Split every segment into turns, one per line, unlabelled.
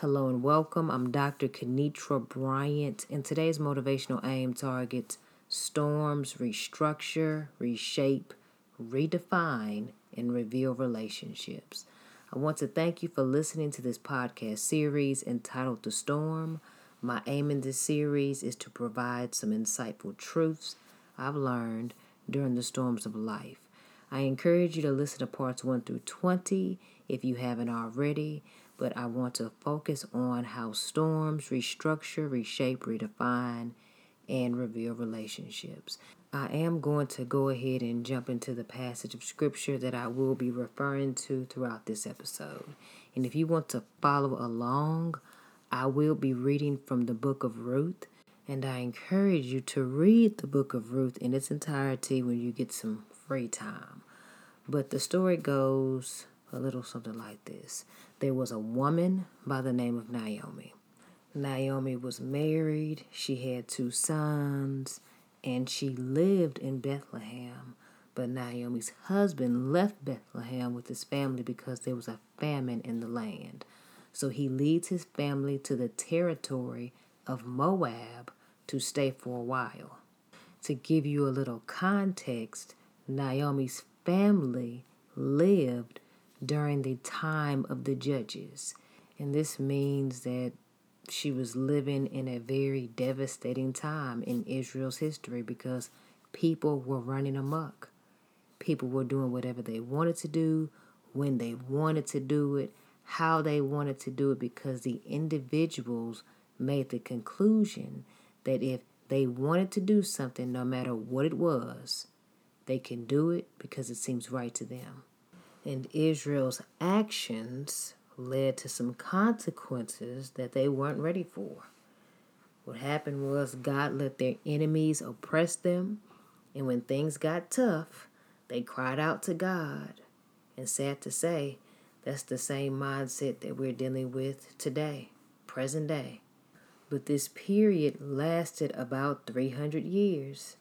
Hello and welcome. I'm Dr. Kenitra Bryant, and today's motivational aim targets storms, restructure, reshape, redefine, and reveal relationships. I want to thank you for listening to this podcast series entitled The Storm. My aim in this series is to provide some insightful truths I've learned during the storms of life. I encourage you to listen to parts 1 through 20 if you haven't already but I want to focus on how storms restructure, reshape, redefine, and reveal relationships. I am going to go ahead and jump into the passage of scripture that I will be referring to throughout this episode. And if you want to follow along, I will be reading from the book of Ruth. And I encourage you to read the book of Ruth in its entirety when you get some free time. But the story goes a little something like this. There was a woman by the name of Naomi. Naomi was married, she had two sons, and she lived in Bethlehem. But Naomi's husband left Bethlehem with his family because there was a famine in the land. So he leads his family to the territory of Moab to stay for a while. To give you a little context, Naomi's family lived during the time of the judges. And this means that she was living in a very devastating time in Israel's history because people were running amok. People were doing whatever they wanted to do, when they wanted to do it, how they wanted to do it, because the individuals made the conclusion that if they wanted to do something, no matter what it was, they can do it because it seems right to them and Israel's actions led to some consequences that they weren't ready for. What happened was God let their enemies oppress them, and when things got tough, they cried out to God. And sad to say, that's the same mindset that we're dealing with today, present day. But this period lasted about 300 years.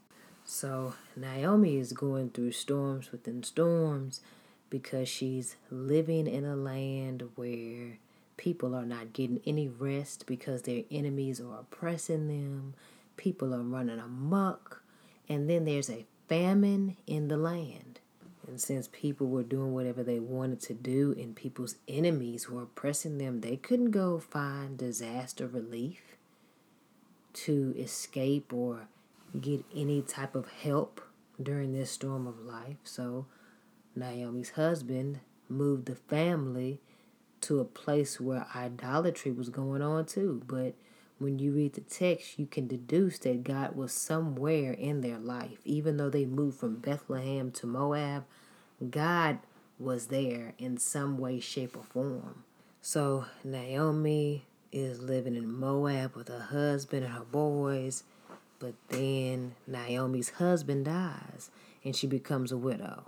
So Naomi is going through storms within storms because she's living in a land where people are not getting any rest because their enemies are oppressing them. People are running amok. And then there's a famine in the land. And since people were doing whatever they wanted to do and people's enemies were oppressing them, they couldn't go find disaster relief to escape or get any type of help during this storm of life. So Naomi's husband moved the family to a place where idolatry was going on too. But when you read the text, you can deduce that God was somewhere in their life. Even though they moved from Bethlehem to Moab, God was there in some way, shape, or form. So Naomi is living in Moab with her husband and her boys. But then Naomi's husband dies and she becomes a widow.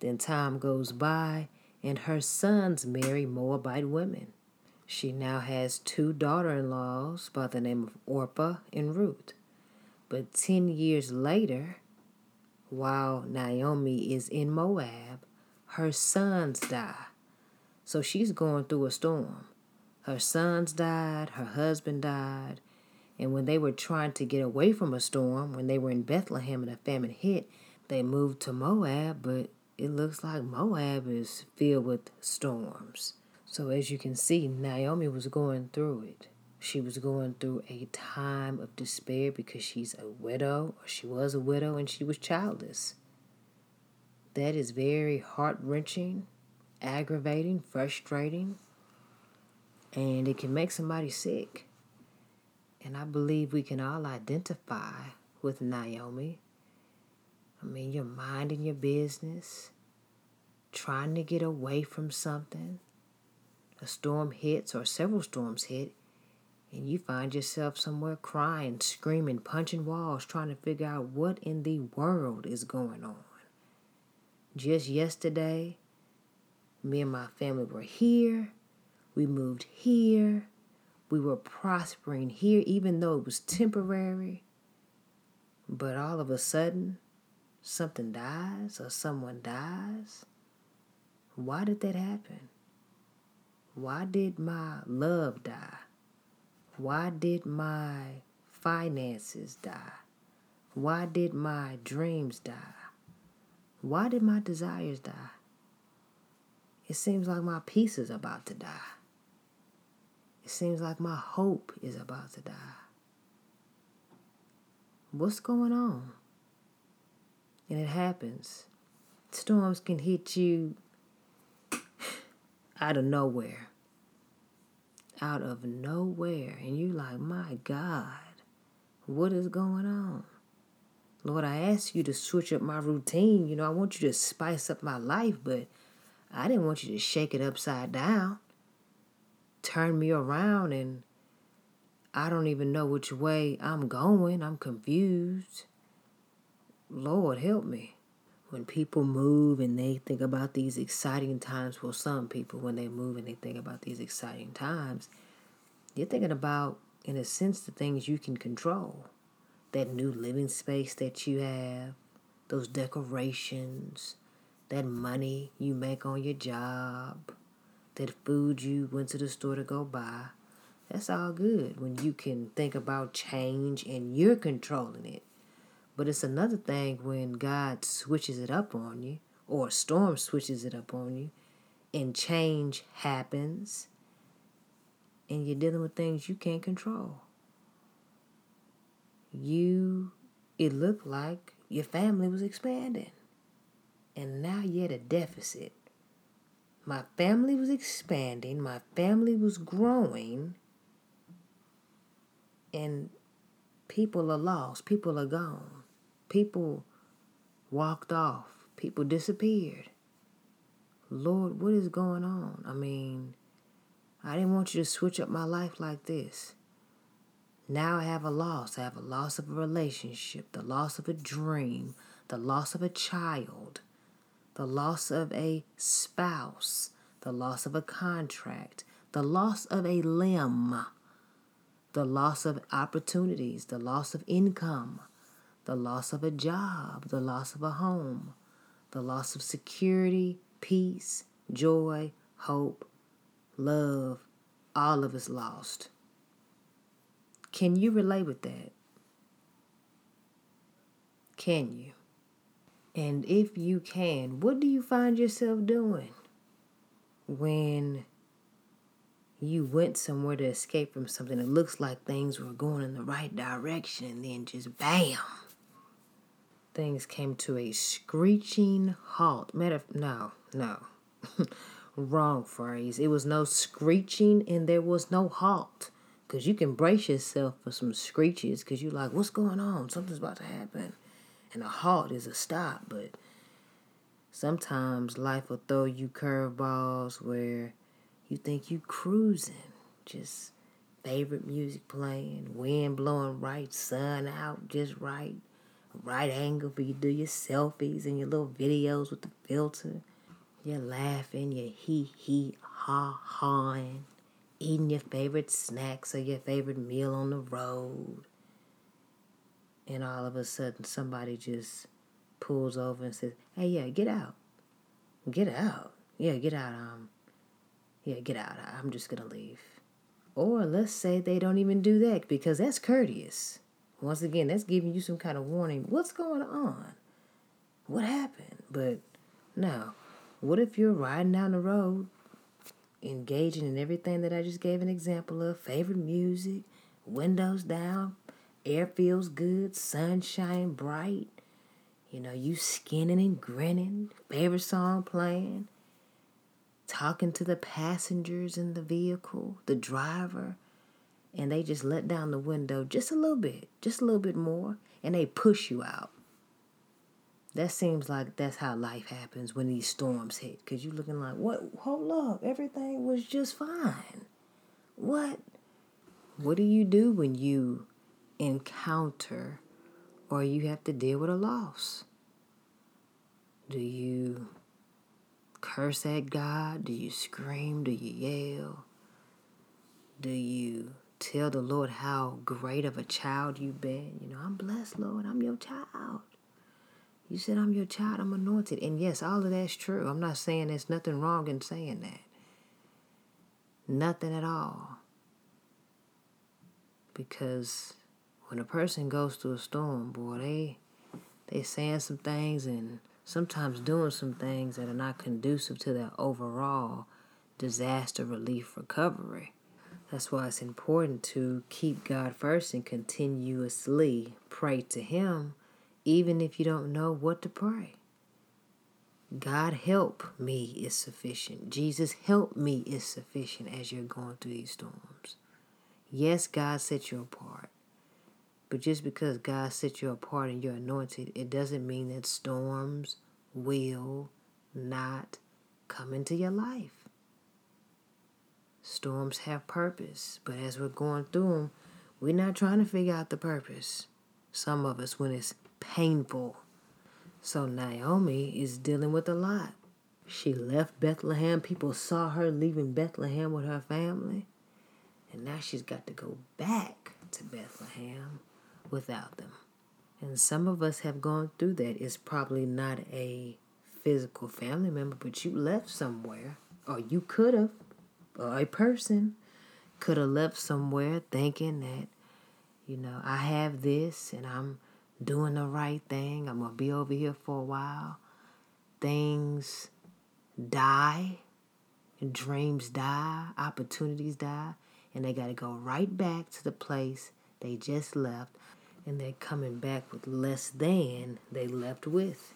Then time goes by, and her sons marry Moabite women. She now has two daughter in laws by the name of Orpah and Ruth. But 10 years later, while Naomi is in Moab, her sons die. So she's going through a storm. Her sons died, her husband died, and when they were trying to get away from a storm, when they were in Bethlehem and a famine hit, they moved to Moab, but it looks like Moab is filled with storms. So, as you can see, Naomi was going through it. She was going through a time of despair because she's a widow, or she was a widow, and she was childless. That is very heart wrenching, aggravating, frustrating, and it can make somebody sick. And I believe we can all identify with Naomi I mean, you're minding your business, trying to get away from something. A storm hits, or several storms hit, and you find yourself somewhere crying, screaming, punching walls, trying to figure out what in the world is going on. Just yesterday, me and my family were here. We moved here. We were prospering here, even though it was temporary. But all of a sudden, something dies or someone dies? Why did that happen? Why did my love die? Why did my finances die? Why did my dreams die? Why did my desires die? It seems like my peace is about to die. It seems like my hope is about to die. What's going on? And it happens. Storms can hit you out of nowhere. Out of nowhere. And you're like, my God, what is going on? Lord, I ask you to switch up my routine. You know, I want you to spice up my life, but I didn't want you to shake it upside down. Turn me around and I don't even know which way I'm going. I'm confused. Lord, help me. When people move and they think about these exciting times, well, some people, when they move and they think about these exciting times, you're thinking about, in a sense, the things you can control. That new living space that you have, those decorations, that money you make on your job, that food you went to the store to go buy. That's all good when you can think about change and you're controlling it. But it's another thing when God switches it up on you, or a storm switches it up on you, and change happens, and you're dealing with things you can't control. You, it looked like your family was expanding, and now you had a deficit. My family was expanding, my family was growing, and people are lost, people are gone. People walked off. People disappeared. Lord, what is going on? I mean, I didn't want you to switch up my life like this. Now I have a loss. I have a loss of a relationship, the loss of a dream, the loss of a child, the loss of a spouse, the loss of a contract, the loss of a limb, the loss of opportunities, the loss of income, the loss of a job, the loss of a home, the loss of security, peace, joy, hope, love, all of us lost. Can you relate with that? Can you? And if you can, what do you find yourself doing when you went somewhere to escape from something that looks like things were going in the right direction and then just bam? Things came to a screeching halt. Matter of, no, no. Wrong phrase. It was no screeching and there was no halt. Because you can brace yourself for some screeches because you're like, what's going on? Something's about to happen. And a halt is a stop. But sometimes life will throw you curveballs where you think you cruising. Just favorite music playing, wind blowing right, sun out just right right angle for you do your selfies and your little videos with the filter. You're laughing, you're hee hee ha hawing, eating your favorite snacks or your favorite meal on the road. And all of a sudden somebody just pulls over and says, Hey yeah, get out. Get out. Yeah, get out. Um yeah, get out. I'm just gonna leave. Or let's say they don't even do that because that's courteous. Once again, that's giving you some kind of warning. What's going on? What happened? But no. What if you're riding down the road, engaging in everything that I just gave an example of favorite music, windows down, air feels good, sunshine bright, you know, you skinning and grinning, favorite song playing, talking to the passengers in the vehicle, the driver, and they just let down the window just a little bit, just a little bit more, and they push you out. That seems like that's how life happens when these storms hit. Because you're looking like, what? Hold up. Everything was just fine. What? What do you do when you encounter or you have to deal with a loss? Do you curse at God? Do you scream? Do you yell? Do you tell the Lord how great of a child you've been. You know, I'm blessed, Lord. I'm your child. You said I'm your child. I'm anointed. And yes, all of that's true. I'm not saying there's nothing wrong in saying that. Nothing at all. Because when a person goes through a storm, boy, they they saying some things and sometimes doing some things that are not conducive to their overall disaster relief recovery. That's why it's important to keep God first and continuously pray to Him, even if you don't know what to pray. God help me is sufficient. Jesus help me is sufficient as you're going through these storms. Yes, God set you apart. But just because God set you apart and you're anointed, it doesn't mean that storms will not come into your life. Storms have purpose, but as we're going through them, we're not trying to figure out the purpose. Some of us, when it's painful. So Naomi is dealing with a lot. She left Bethlehem. People saw her leaving Bethlehem with her family. And now she's got to go back to Bethlehem without them. And some of us have gone through that. It's probably not a physical family member, but you left somewhere, or you could have a person could have left somewhere thinking that, you know, I have this and I'm doing the right thing. I'm going to be over here for a while. Things die, dreams die, opportunities die, and they got to go right back to the place they just left, and they're coming back with less than they left with.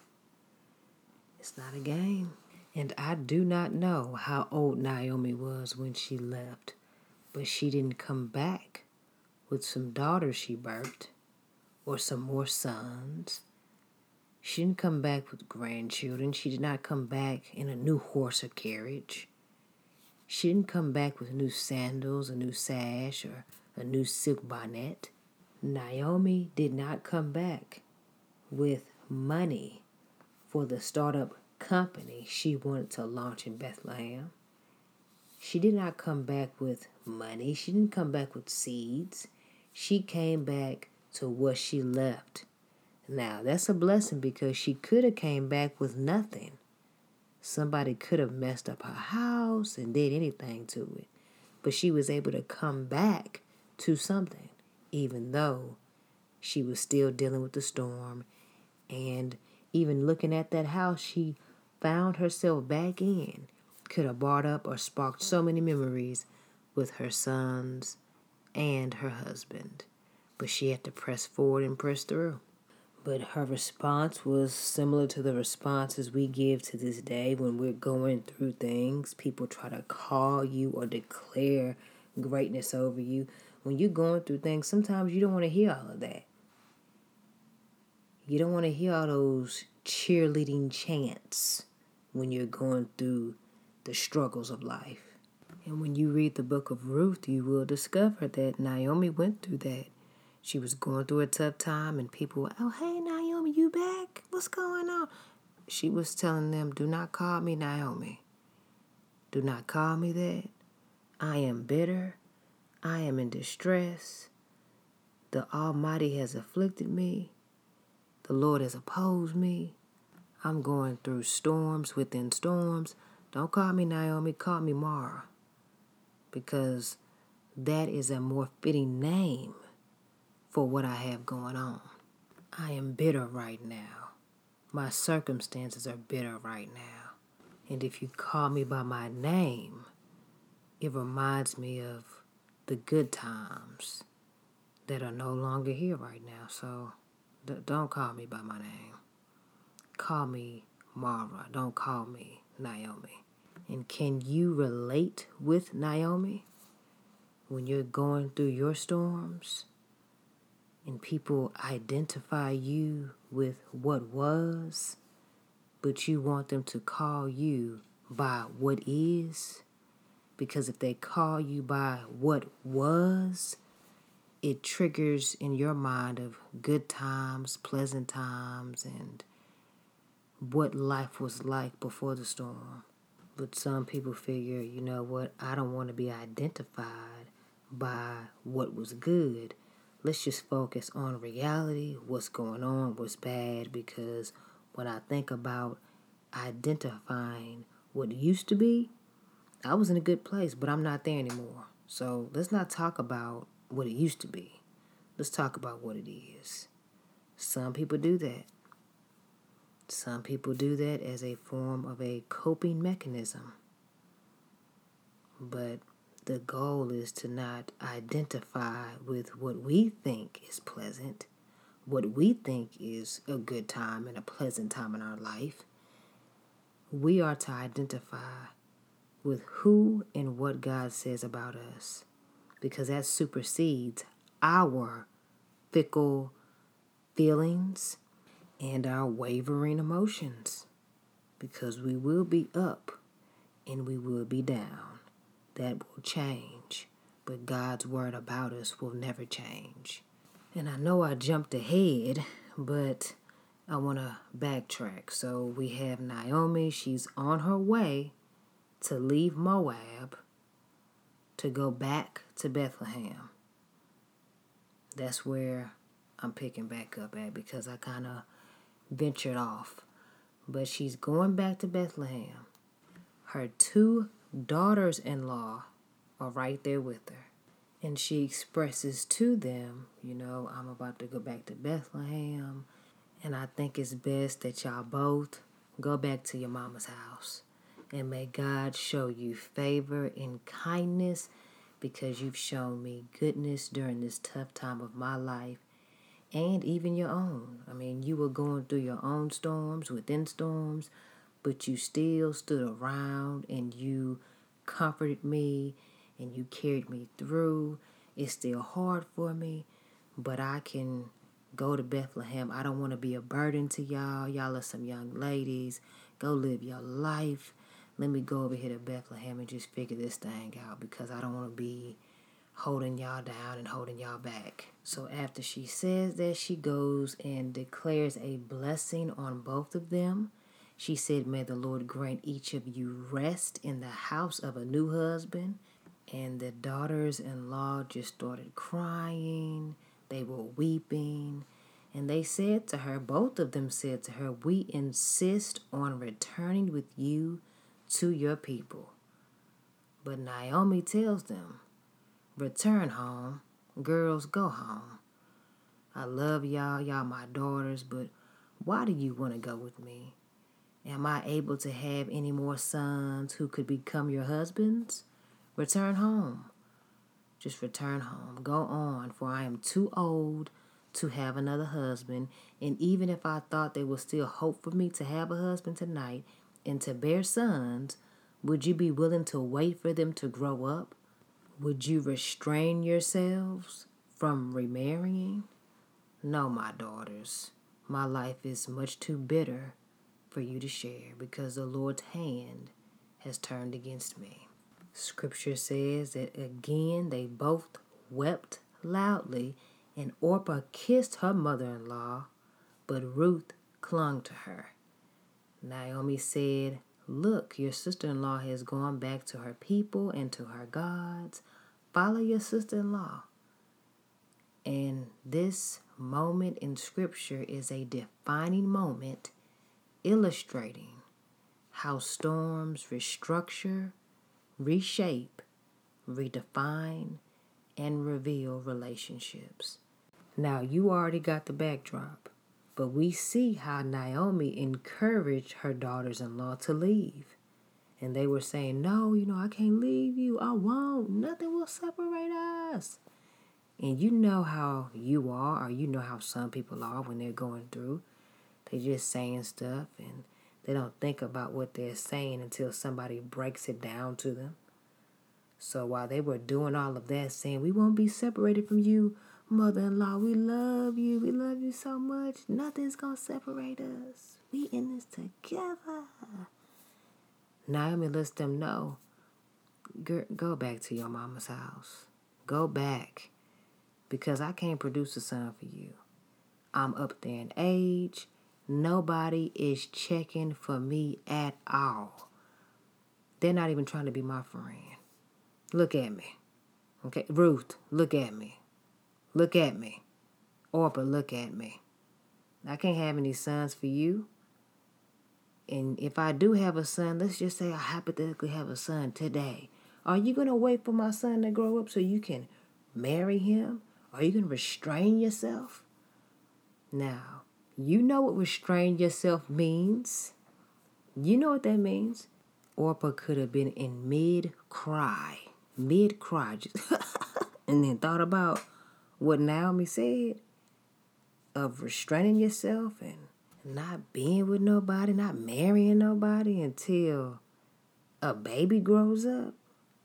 It's not a game. And I do not know how old Naomi was when she left, but she didn't come back with some daughters she birthed or some more sons. She didn't come back with grandchildren. She did not come back in a new horse or carriage. She didn't come back with new sandals, a new sash, or a new silk bonnet. Naomi did not come back with money for the startup company she wanted to launch in Bethlehem. She did not come back with money. She didn't come back with seeds. She came back to what she left. Now, that's a blessing because she could have came back with nothing. Somebody could have messed up her house and did anything to it. But she was able to come back to something, even though she was still dealing with the storm. And even looking at that house, she found herself back in could have brought up or sparked so many memories with her sons and her husband. But she had to press forward and press through. But her response was similar to the responses we give to this day when we're going through things. People try to call you or declare greatness over you. When you're going through things, sometimes you don't want to hear all of that. You don't want to hear all those cheerleading chants when you're going through the struggles of life. And when you read the book of Ruth, you will discover that Naomi went through that. She was going through a tough time, and people were, oh, hey, Naomi, you back? What's going on? She was telling them, do not call me Naomi. Do not call me that. I am bitter. I am in distress. The Almighty has afflicted me. The Lord has opposed me. I'm going through storms within storms. Don't call me Naomi, call me Mara. Because that is a more fitting name for what I have going on. I am bitter right now. My circumstances are bitter right now. And if you call me by my name, it reminds me of the good times that are no longer here right now. So don't call me by my name call me Mara. Don't call me Naomi. And can you relate with Naomi when you're going through your storms and people identify you with what was, but you want them to call you by what is? Because if they call you by what was, it triggers in your mind of good times, pleasant times, and what life was like before the storm. But some people figure, you know what, I don't want to be identified by what was good. Let's just focus on reality, what's going on, what's bad, because when I think about identifying what used to be, I was in a good place, but I'm not there anymore. So let's not talk about what it used to be. Let's talk about what it is. Some people do that. Some people do that as a form of a coping mechanism. But the goal is to not identify with what we think is pleasant, what we think is a good time and a pleasant time in our life. We are to identify with who and what God says about us because that supersedes our fickle feelings and our wavering emotions because we will be up and we will be down. That will change, but God's word about us will never change. And I know I jumped ahead, but I want to backtrack. So we have Naomi, she's on her way to leave Moab to go back to Bethlehem. That's where I'm picking back up at because I kind of ventured off. But she's going back to Bethlehem. Her two daughters in law are right there with her. And she expresses to them, you know, I'm about to go back to Bethlehem. And I think it's best that y'all both go back to your mama's house. And may God show you favor and kindness because you've shown me goodness during this tough time of my life and even your own. I mean, you were going through your own storms within storms, but you still stood around and you comforted me and you carried me through. It's still hard for me, but I can go to Bethlehem. I don't want to be a burden to y'all. Y'all are some young ladies. Go live your life let me go over here to Bethlehem and just figure this thing out because I don't want to be holding y'all down and holding y'all back. So after she says that, she goes and declares a blessing on both of them. She said, May the Lord grant each of you rest in the house of a new husband. And the daughters in law just started crying. They were weeping. And they said to her, both of them said to her, We insist on returning with you to your people. But Naomi tells them, Return home. Girls, go home. I love y'all. Y'all my daughters, but why do you want to go with me? Am I able to have any more sons who could become your husbands? Return home. Just return home. Go on, for I am too old to have another husband. And even if I thought there was still hope for me to have a husband tonight, and to bear sons, would you be willing to wait for them to grow up? Would you restrain yourselves from remarrying? No, my daughters, my life is much too bitter for you to share because the Lord's hand has turned against me. Scripture says that again they both wept loudly, and Orpah kissed her mother in law, but Ruth clung to her. Naomi said, Look, your sister in law has gone back to her people and to her gods. Follow your sister in law. And this moment in Scripture is a defining moment illustrating how storms restructure, reshape, redefine, and reveal relationships. Now, you already got the backdrop. But we see how Naomi encouraged her daughters in law to leave. And they were saying, No, you know, I can't leave you. I won't. Nothing will separate us. And you know how you are, or you know how some people are when they're going through. They're just saying stuff and they don't think about what they're saying until somebody breaks it down to them. So while they were doing all of that, saying, We won't be separated from you, Mother in law, we love you. We love you so much. Nothing's going to separate us. We in this together. Naomi lets them know go back to your mama's house. Go back. Because I can't produce a son for you. I'm up there in age. Nobody is checking for me at all. They're not even trying to be my friend. Look at me. Okay, Ruth, look at me. Look at me. Orpah, look at me. I can't have any sons for you. And if I do have a son, let's just say I hypothetically have a son today. Are you going to wait for my son to grow up so you can marry him? Are you going to restrain yourself? Now, you know what restrain yourself means. You know what that means. Orpah could have been in mid cry, mid cry, and then thought about what Naomi said of restraining yourself and not being with nobody, not marrying nobody until a baby grows up.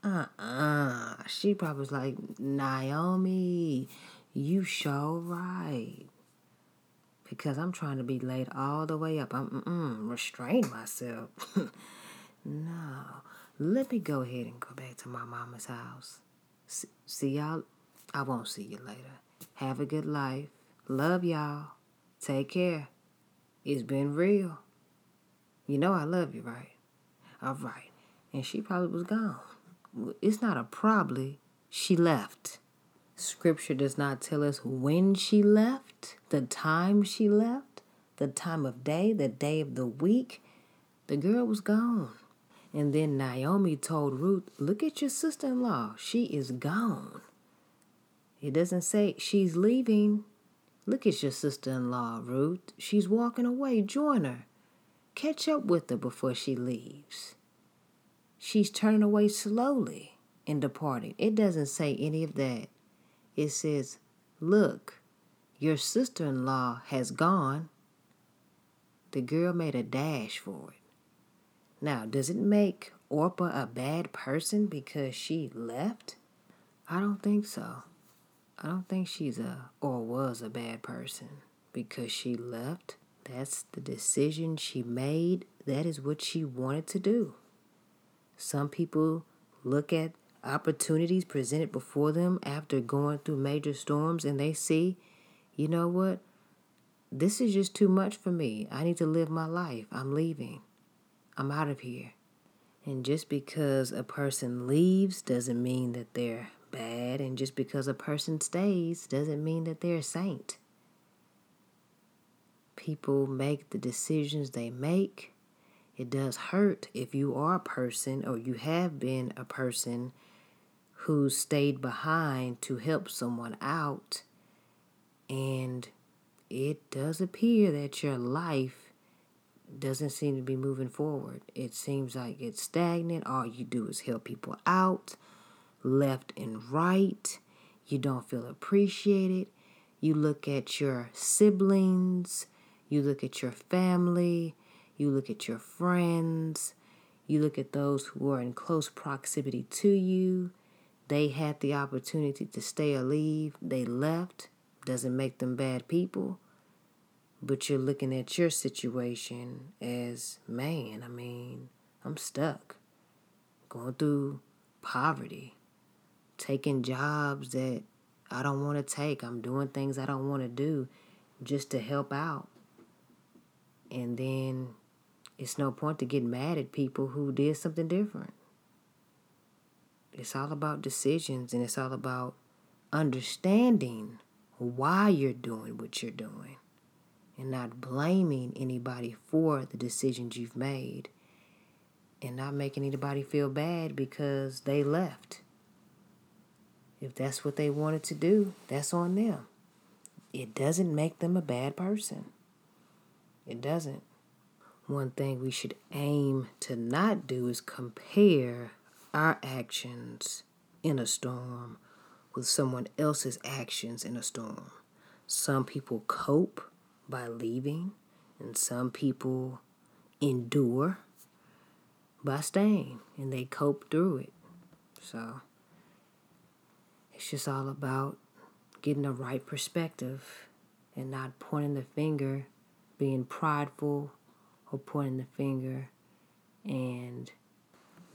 Uh uh She probably was like, Naomi, you sure right. Because I'm trying to be laid all the way up. I'm mm restrain myself. no. Let me go ahead and go back to my mama's house. See, see y'all. I won't see you later. Have a good life. Love y'all. Take care. It's been real. You know I love you, right? All right. And she probably was gone. It's not a probably. She left. Scripture does not tell us when she left, the time she left, the time of day, the day of the week. The girl was gone. And then Naomi told Ruth, Look at your sister in law. She is gone. It doesn't say she's leaving. Look at your sister in law, Ruth. She's walking away. Join her. Catch up with her before she leaves. She's turning away slowly and departing. It doesn't say any of that. It says, Look, your sister in law has gone. The girl made a dash for it. Now, does it make Orpah a bad person because she left? I don't think so. I don't think she's a or was a bad person because she left. That's the decision she made. That is what she wanted to do. Some people look at opportunities presented before them after going through major storms and they see, you know what? This is just too much for me. I need to live my life. I'm leaving. I'm out of here. And just because a person leaves doesn't mean that they're bad, and just because a person stays doesn't mean that they're a saint. People make the decisions they make. It does hurt if you are a person or you have been a person who stayed behind to help someone out. And it does appear that your life doesn't seem to be moving forward. It seems like it's stagnant. All you do is help people out left and right. You don't feel appreciated. You look at your siblings, you look at your family, you look at your friends, you look at those who are in close proximity to you. They had the opportunity to stay or leave, they left. Doesn't make them bad people. But you're looking at your situation as, man, I mean, I'm stuck. Going through poverty taking jobs that I don't want to take. I'm doing things I don't want to do just to help out. And then it's no point to get mad at people who did something different. It's all about decisions and it's all about understanding why you're doing what you're doing and not blaming anybody for the decisions you've made and not making anybody feel bad because they left. If that's what they wanted to do, that's on them. It doesn't make them a bad person. It doesn't. One thing we should aim to not do is compare our actions in a storm with someone else's actions in a storm. Some people cope by leaving, and some people endure by staying, and they cope through it. So, it's just all about getting the right perspective and not pointing the finger, being prideful or pointing the finger and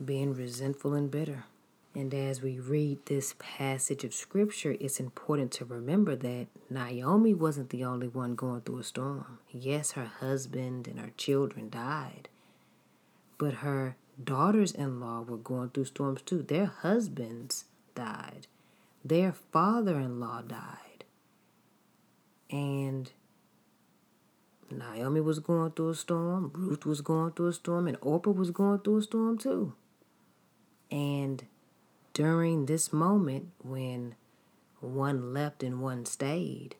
being resentful and bitter. And as we read this passage of scripture, it's important to remember that Naomi wasn't the only one going through a storm. Yes, her husband and her children died, but her daughters in law were going through storms too. Their husbands died their father in law died. And Naomi was going through a storm, Ruth was going through a storm, and Orpah was going through a storm too. And during this moment when one left and one stayed,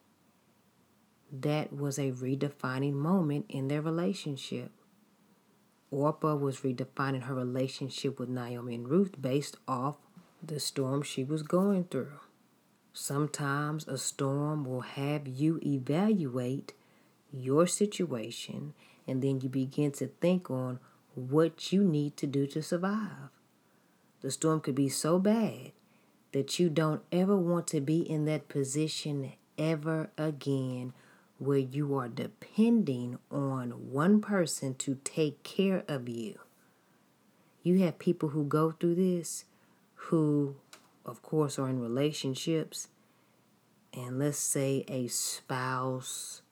that was a redefining moment in their relationship. Orpah was redefining her relationship with Naomi and Ruth based off the storm she was going through. Sometimes a storm will have you evaluate your situation and then you begin to think on what you need to do to survive. The storm could be so bad that you don't ever want to be in that position ever again where you are depending on one person to take care of you. You have people who go through this who, of course, are in relationships, and let's say a spouse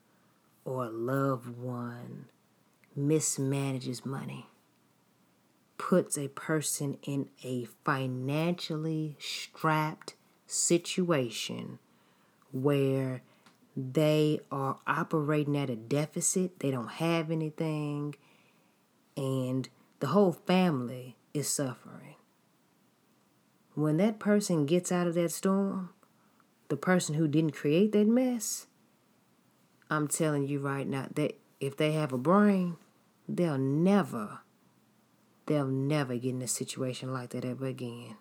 or a loved one mismanages money, puts a person in a financially strapped situation where they are operating at a deficit, they don't have anything, and the whole family is suffering. When that person gets out of that storm, the person who didn't create that mess, I'm telling you right now that if they have a brain, they'll never, they'll never get in a situation like that ever again.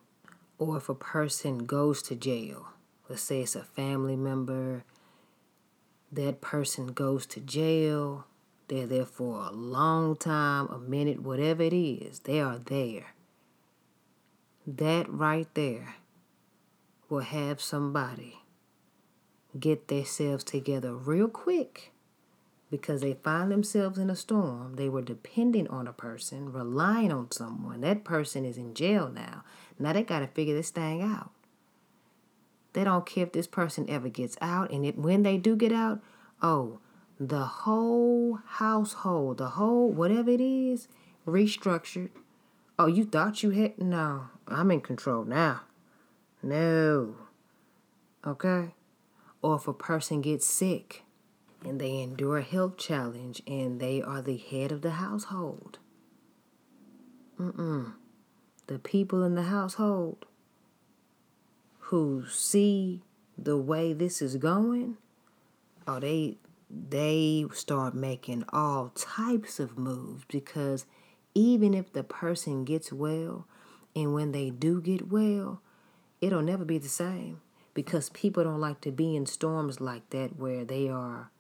Or if a person goes to jail, let's say it's a family member, that person goes to jail. They're there for a long time, a minute, whatever it is. They are there. That right there will have somebody get themselves together real quick because they find themselves in a storm. They were depending on a person, relying on someone. That person is in jail now. Now they got to figure this thing out. They don't care if this person ever gets out. And it, when they do get out, oh, the whole household, the whole whatever it is, restructured. Oh, you thought you had? No, I'm in control now. No. Okay? Or if a person gets sick and they endure a health challenge and they are the head of the household. Mm-mm. The people in the household who see the way this is going, oh, they they start making all types of moves because even if the person gets well and when they do get well, it'll never be the same because people don't like to be in storms like that where they are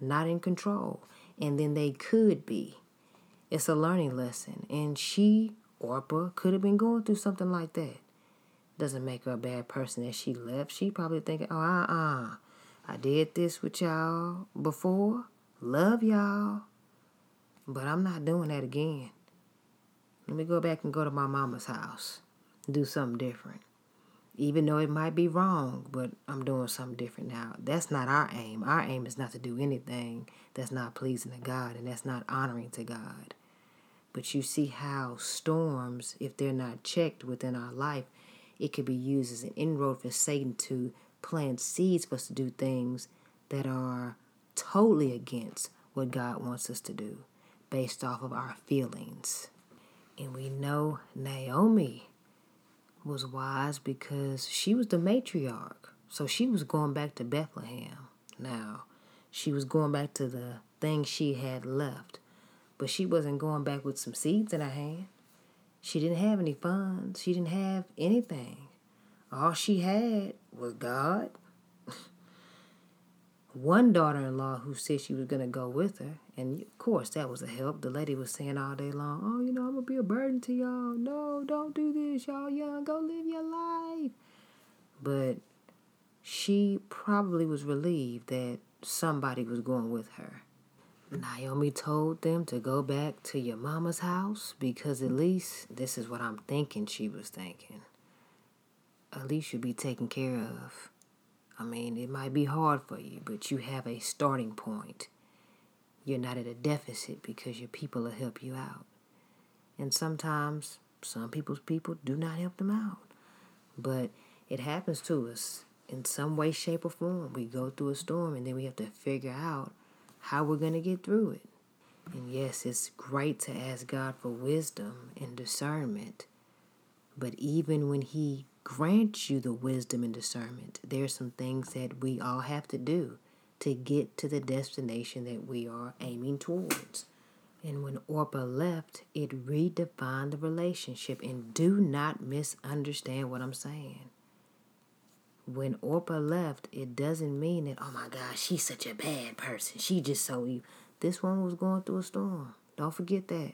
not in control and then they could be. It's a learning lesson. And she, Orpah, could have been going through something like that doesn't make her a bad person that she left. She probably thinking, oh, uh-uh. I did this with y'all before. Love y'all. But I'm not doing that again. Let me go back and go to my mama's house. And do something different. Even though it might be wrong, but I'm doing something different now. That's not our aim. Our aim is not to do anything that's not pleasing to God and that's not honoring to God. But you see how storms, if they're not checked within our life, it could be used as an inroad for Satan to plant seeds for us to do things that are totally against what God wants us to do based off of our feelings. And we know Naomi was wise because she was the matriarch. So she was going back to Bethlehem. Now, she was going back to the thing she had left, but she wasn't going back with some seeds in her hand. She didn't have any funds. She didn't have anything. All she had was God. One daughter in law who said she was going to go with her. And of course, that was a help. The lady was saying all day long, Oh, you know, I'm going to be a burden to y'all. No, don't do this. Y'all young. Go live your life. But she probably was relieved that somebody was going with her. Naomi told them to go back to your mama's house because at least this is what I'm thinking she was thinking. At least you'll be taken care of. I mean, it might be hard for you, but you have a starting point. You're not at a deficit because your people will help you out. And sometimes some people's people do not help them out. But it happens to us in some way, shape, or form. We go through a storm and then we have to figure out how we're going to get through it. And yes, it's great to ask God for wisdom and discernment. But even when He grants you the wisdom and discernment, there are some things that we all have to do to get to the destination that we are aiming towards. And when Orpah left, it redefined the relationship. And do not misunderstand what I'm saying. When Orpah left, it doesn't mean that, oh my gosh, she's such a bad person. She just so evil. This one was going through a storm. Don't forget that.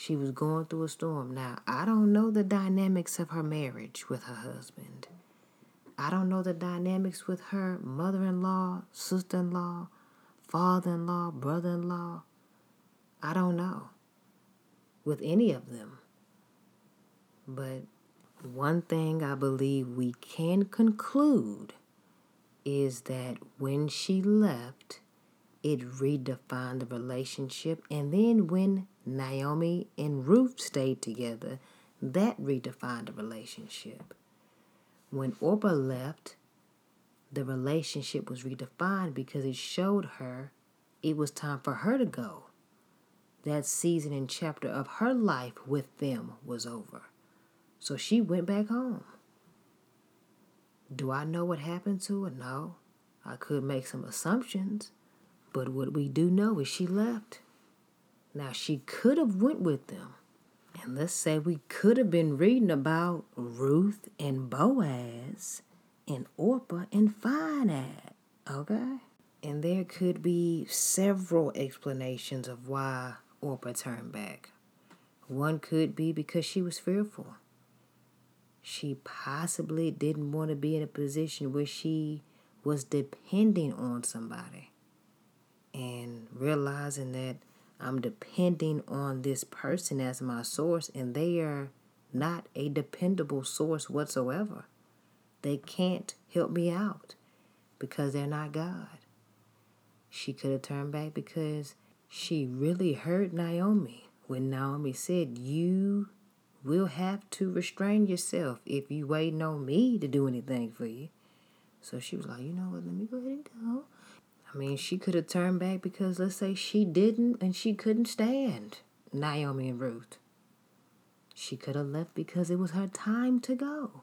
She was going through a storm. Now, I don't know the dynamics of her marriage with her husband. I don't know the dynamics with her mother in law, sister in law, father in law, brother in law. I don't know with any of them. But one thing I believe we can conclude is that when she left, it redefined the relationship. And then when Naomi and Ruth stayed together, that redefined the relationship. When Orpah left, the relationship was redefined because it showed her it was time for her to go. That season and chapter of her life with them was over. So she went back home. Do I know what happened to her? No. I could make some assumptions. But what we do know is she left. Now she could have went with them. And let's say we could have been reading about Ruth and Boaz and Orpah and Phinehas. Okay? And there could be several explanations of why Orpah turned back. One could be because she was fearful. She possibly didn't want to be in a position where she was depending on somebody and realizing that I'm depending on this person as my source, and they are not a dependable source whatsoever. They can't help me out because they're not God. She could have turned back because she really hurt Naomi when Naomi said, You will have to restrain yourself if you waiting on me to do anything for you. So she was like, You know what? Let me go ahead and go. I mean, she could have turned back because let's say she didn't and she couldn't stand Naomi and Ruth. She could have left because it was her time to go.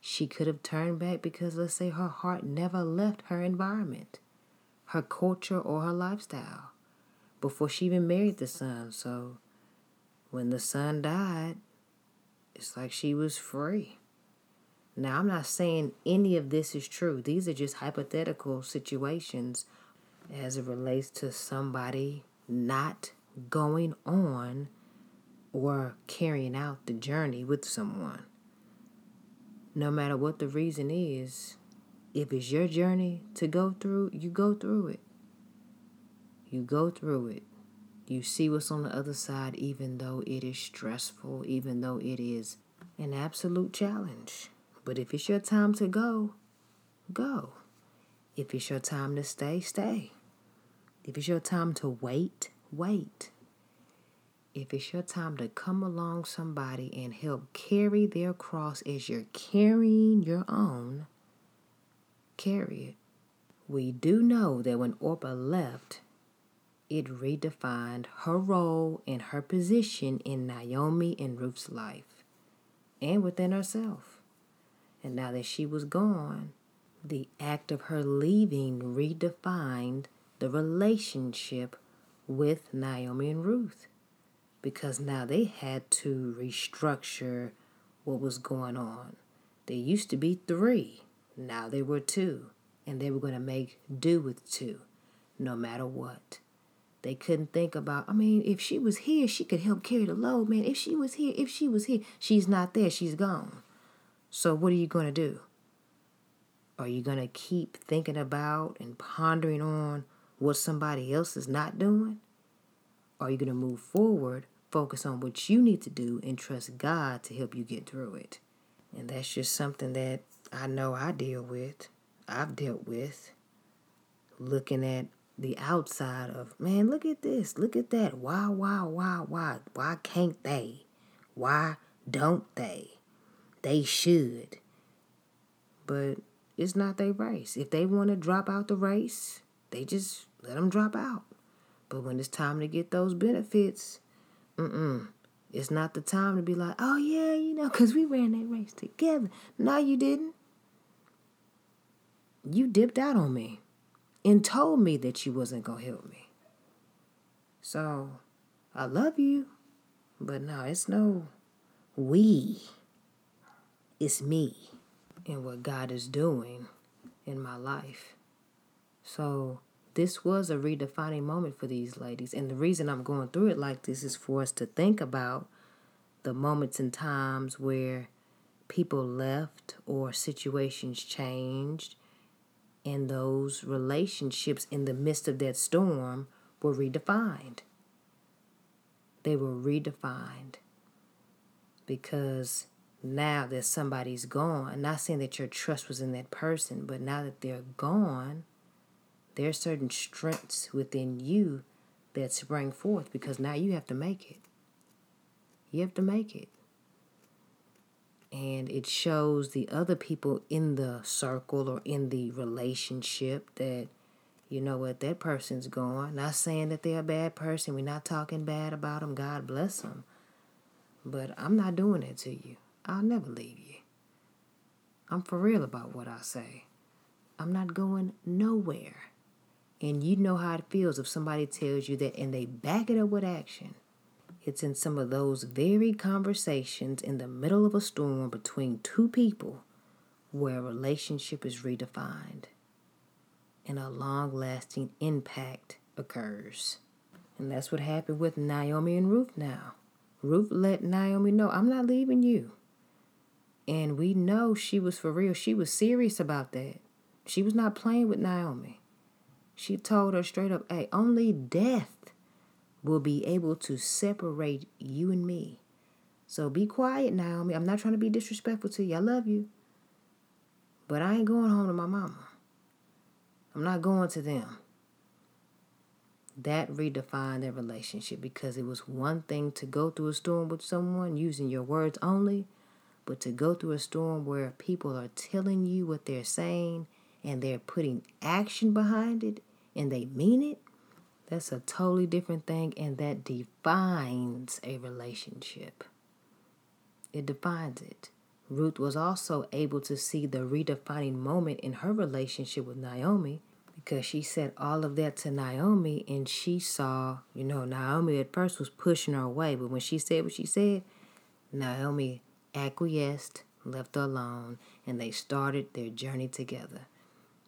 She could have turned back because let's say her heart never left her environment, her culture, or her lifestyle before she even married the son. So when the son died, it's like she was free. Now, I'm not saying any of this is true. These are just hypothetical situations as it relates to somebody not going on or carrying out the journey with someone. No matter what the reason is, if it's your journey to go through, you go through it. You go through it. You see what's on the other side, even though it is stressful, even though it is an absolute challenge. But if it's your time to go, go. If it's your time to stay, stay. If it's your time to wait, wait. If it's your time to come along somebody and help carry their cross as you're carrying your own, carry it. We do know that when Orpah left, it redefined her role and her position in Naomi and Ruth's life and within herself. And now that she was gone, the act of her leaving redefined the relationship with Naomi and Ruth because now they had to restructure what was going on. There used to be three, now there were two, and they were going to make do with two no matter what. They couldn't think about, I mean, if she was here, she could help carry the load, man. If she was here, if she was here, she's not there, she's gone. So, what are you going to do? Are you going to keep thinking about and pondering on what somebody else is not doing? Are you going to move forward, focus on what you need to do, and trust God to help you get through it? And that's just something that I know I deal with, I've dealt with, looking at the outside of, man, look at this, look at that. Why, why, why, why? Why can't they? Why don't they? They should. But it's not their race. If they want to drop out the race, they just let them drop out. But when it's time to get those benefits, mm-mm, it's not the time to be like, oh yeah, you know, because we ran that race together. No, you didn't. You dipped out on me and told me that you wasn't going to help me. So, I love you, but no, it's no we. It's me and what God is doing in my life. So, this was a redefining moment for these ladies. And the reason I'm going through it like this is for us to think about the moments and times where people left or situations changed and those relationships in the midst of that storm were redefined. They were redefined because now that somebody's gone, not saying that your trust was in that person, but now that they're gone, there are certain strengths within you that spring forth because now you have to make it. You have to make it. And it shows the other people in the circle or in the relationship that, you know what, that person's gone. Not saying that they're a bad person. We're not talking bad about them. God bless them. But I'm not doing that to you. I'll never leave you. I'm for real about what I say. I'm not going nowhere. And you know how it feels if somebody tells you that and they back it up with action. It's in some of those very conversations in the middle of a storm between two people where a relationship is redefined and a long lasting impact occurs. And that's what happened with Naomi and Ruth now. Ruth let Naomi know, I'm not leaving you. And we know she was for real. She was serious about that. She was not playing with Naomi. She told her straight up, hey, only death will be able to separate you and me. So be quiet, Naomi. I'm not trying to be disrespectful to you. I love you. But I ain't going home to my mama. I'm not going to them. That redefined their relationship because it was one thing to go through a storm with someone using your words only, but to go through a storm where people are telling you what they're saying and they're putting action behind it and they mean it, that's a totally different thing, and that defines a relationship. It defines it. Ruth was also able to see the redefining moment in her relationship with Naomi because she said all of that to Naomi, and she saw, you know, Naomi at first was pushing her away, but when she said what she said, Naomi acquiesced, left alone, and they started their journey together.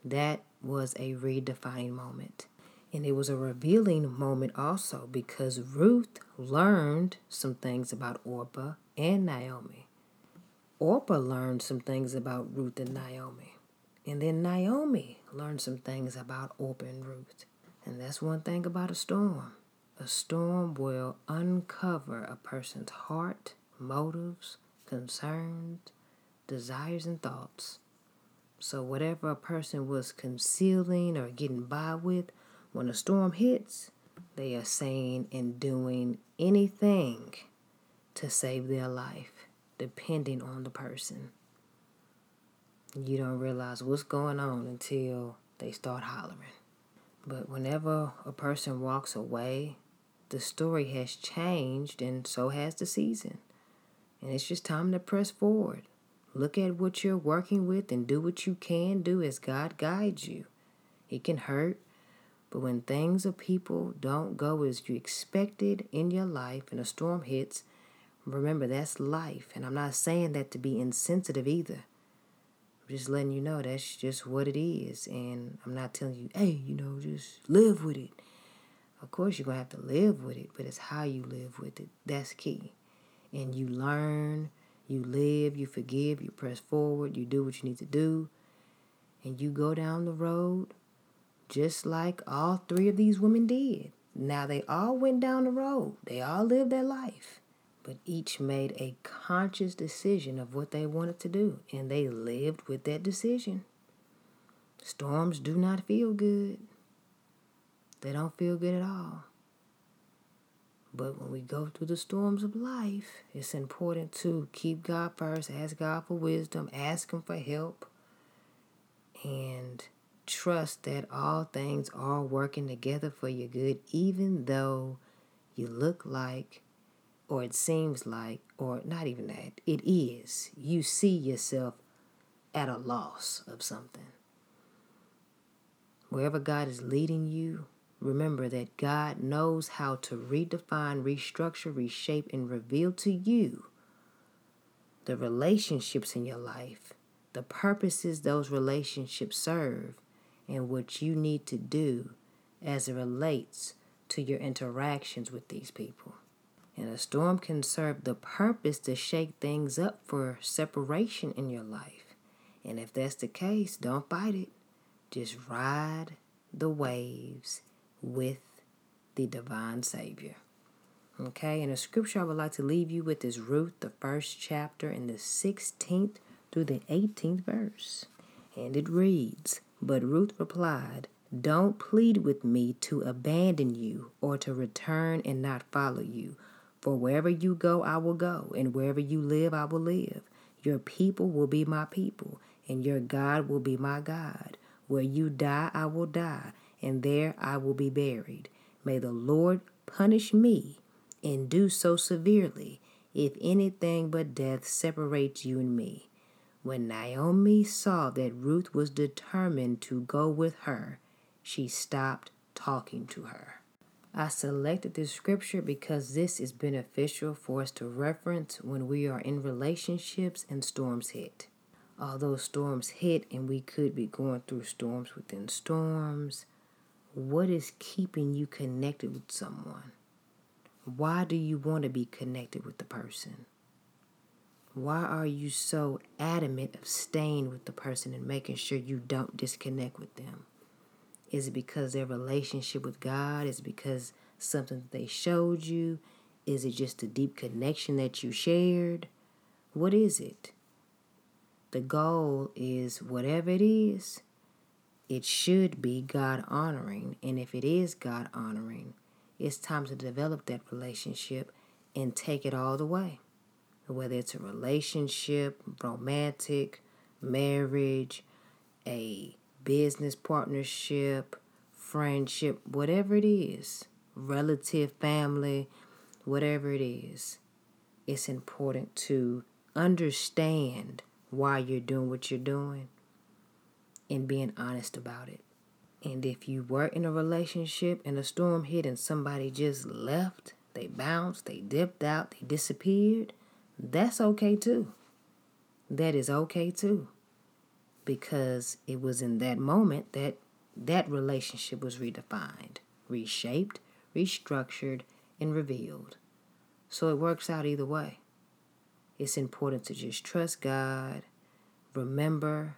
That was a redefining moment. And it was a revealing moment also because Ruth learned some things about Orpah and Naomi. Orpah learned some things about Ruth and Naomi. And then Naomi learned some things about Orpah and Ruth. And that's one thing about a storm. A storm will uncover a person's heart, motives, concerns, desires, and thoughts. So, whatever a person was concealing or getting by with, when a storm hits, they are saying and doing anything to save their life, depending on the person. You don't realize what's going on until they start hollering. But whenever a person walks away, the story has changed, and so has the season. And it's just time to press forward. Look at what you're working with and do what you can do as God guides you. It can hurt, but when things or people don't go as you expected in your life and a storm hits, remember that's life. And I'm not saying that to be insensitive either. I'm just letting you know that's just what it is. And I'm not telling you, hey, you know, just live with it. Of course, you're going to have to live with it, but it's how you live with it. That's key. And you learn you live, you forgive, you press forward, you do what you need to do, and you go down the road just like all three of these women did. Now they all went down the road, they all lived their life, but each made a conscious decision of what they wanted to do, and they lived with that decision. Storms do not feel good. They don't feel good at all. But when we go through the storms of life, it's important to keep God first, ask God for wisdom, ask Him for help, and trust that all things are working together for your good, even though you look like, or it seems like, or not even that, it is. You see yourself at a loss of something. Wherever God is leading you, remember that God knows how to redefine, restructure, reshape, and reveal to you the relationships in your life, the purposes those relationships serve, and what you need to do as it relates to your interactions with these people. And a storm can serve the purpose to shake things up for separation in your life. And if that's the case, don't fight it. Just ride the waves with the divine Savior. Okay, and the scripture I would like to leave you with is Ruth, the first chapter, in the 16th through the 18th verse. And it reads But Ruth replied, Don't plead with me to abandon you or to return and not follow you. For wherever you go, I will go, and wherever you live, I will live. Your people will be my people, and your God will be my God. Where you die, I will die, and there I will be buried. May the Lord punish me and do so severely if anything but death separates you and me. When Naomi saw that Ruth was determined to go with her, she stopped talking to her. I selected this scripture because this is beneficial for us to reference when we are in relationships and storms hit. Although storms hit and we could be going through storms within storms, what is keeping you connected with someone? Why do you want to be connected with the person? Why are you so adamant of staying with the person and making sure you don't disconnect with them? Is it because their relationship with God? Is it because something that they showed you? Is it just a deep connection that you shared? What is it? The goal is whatever it is, it should be God honoring. And if it is God honoring, it's time to develop that relationship and take it all the way. Whether it's a relationship, romantic, marriage, a business partnership, friendship, whatever it is, relative, family, whatever it is, it's important to understand why you're doing what you're doing and being honest about it. And if you were in a relationship and a storm hit and somebody just left, they bounced, they dipped out, they disappeared, that's okay too. That is okay too. Because it was in that moment that that relationship was redefined, reshaped, restructured, and revealed. So it works out either way. It's important to just trust God, remember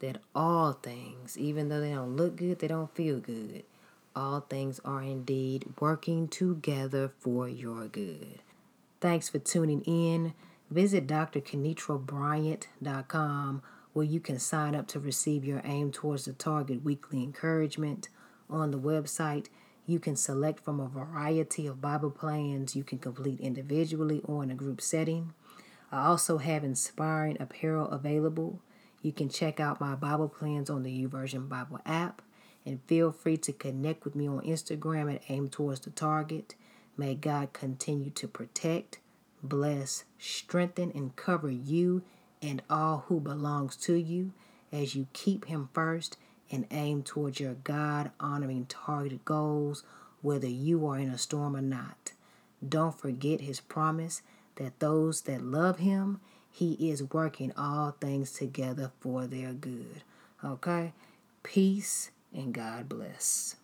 that all things, even though they don't look good, they don't feel good, all things are indeed working together for your good. Thanks for tuning in. Visit drkenitrabryant.com where you can sign up to receive your Aim Towards the Target weekly encouragement. On the website, you can select from a variety of Bible plans you can complete individually or in a group setting. I also have inspiring apparel available you can check out my Bible plans on the YouVersion Bible app and feel free to connect with me on Instagram at Aim Towards the Target. May God continue to protect, bless, strengthen, and cover you and all who belongs to you as you keep him first and aim towards your God honoring targeted goals, whether you are in a storm or not. Don't forget his promise that those that love him, he is working all things together for their good. Okay? Peace and God bless.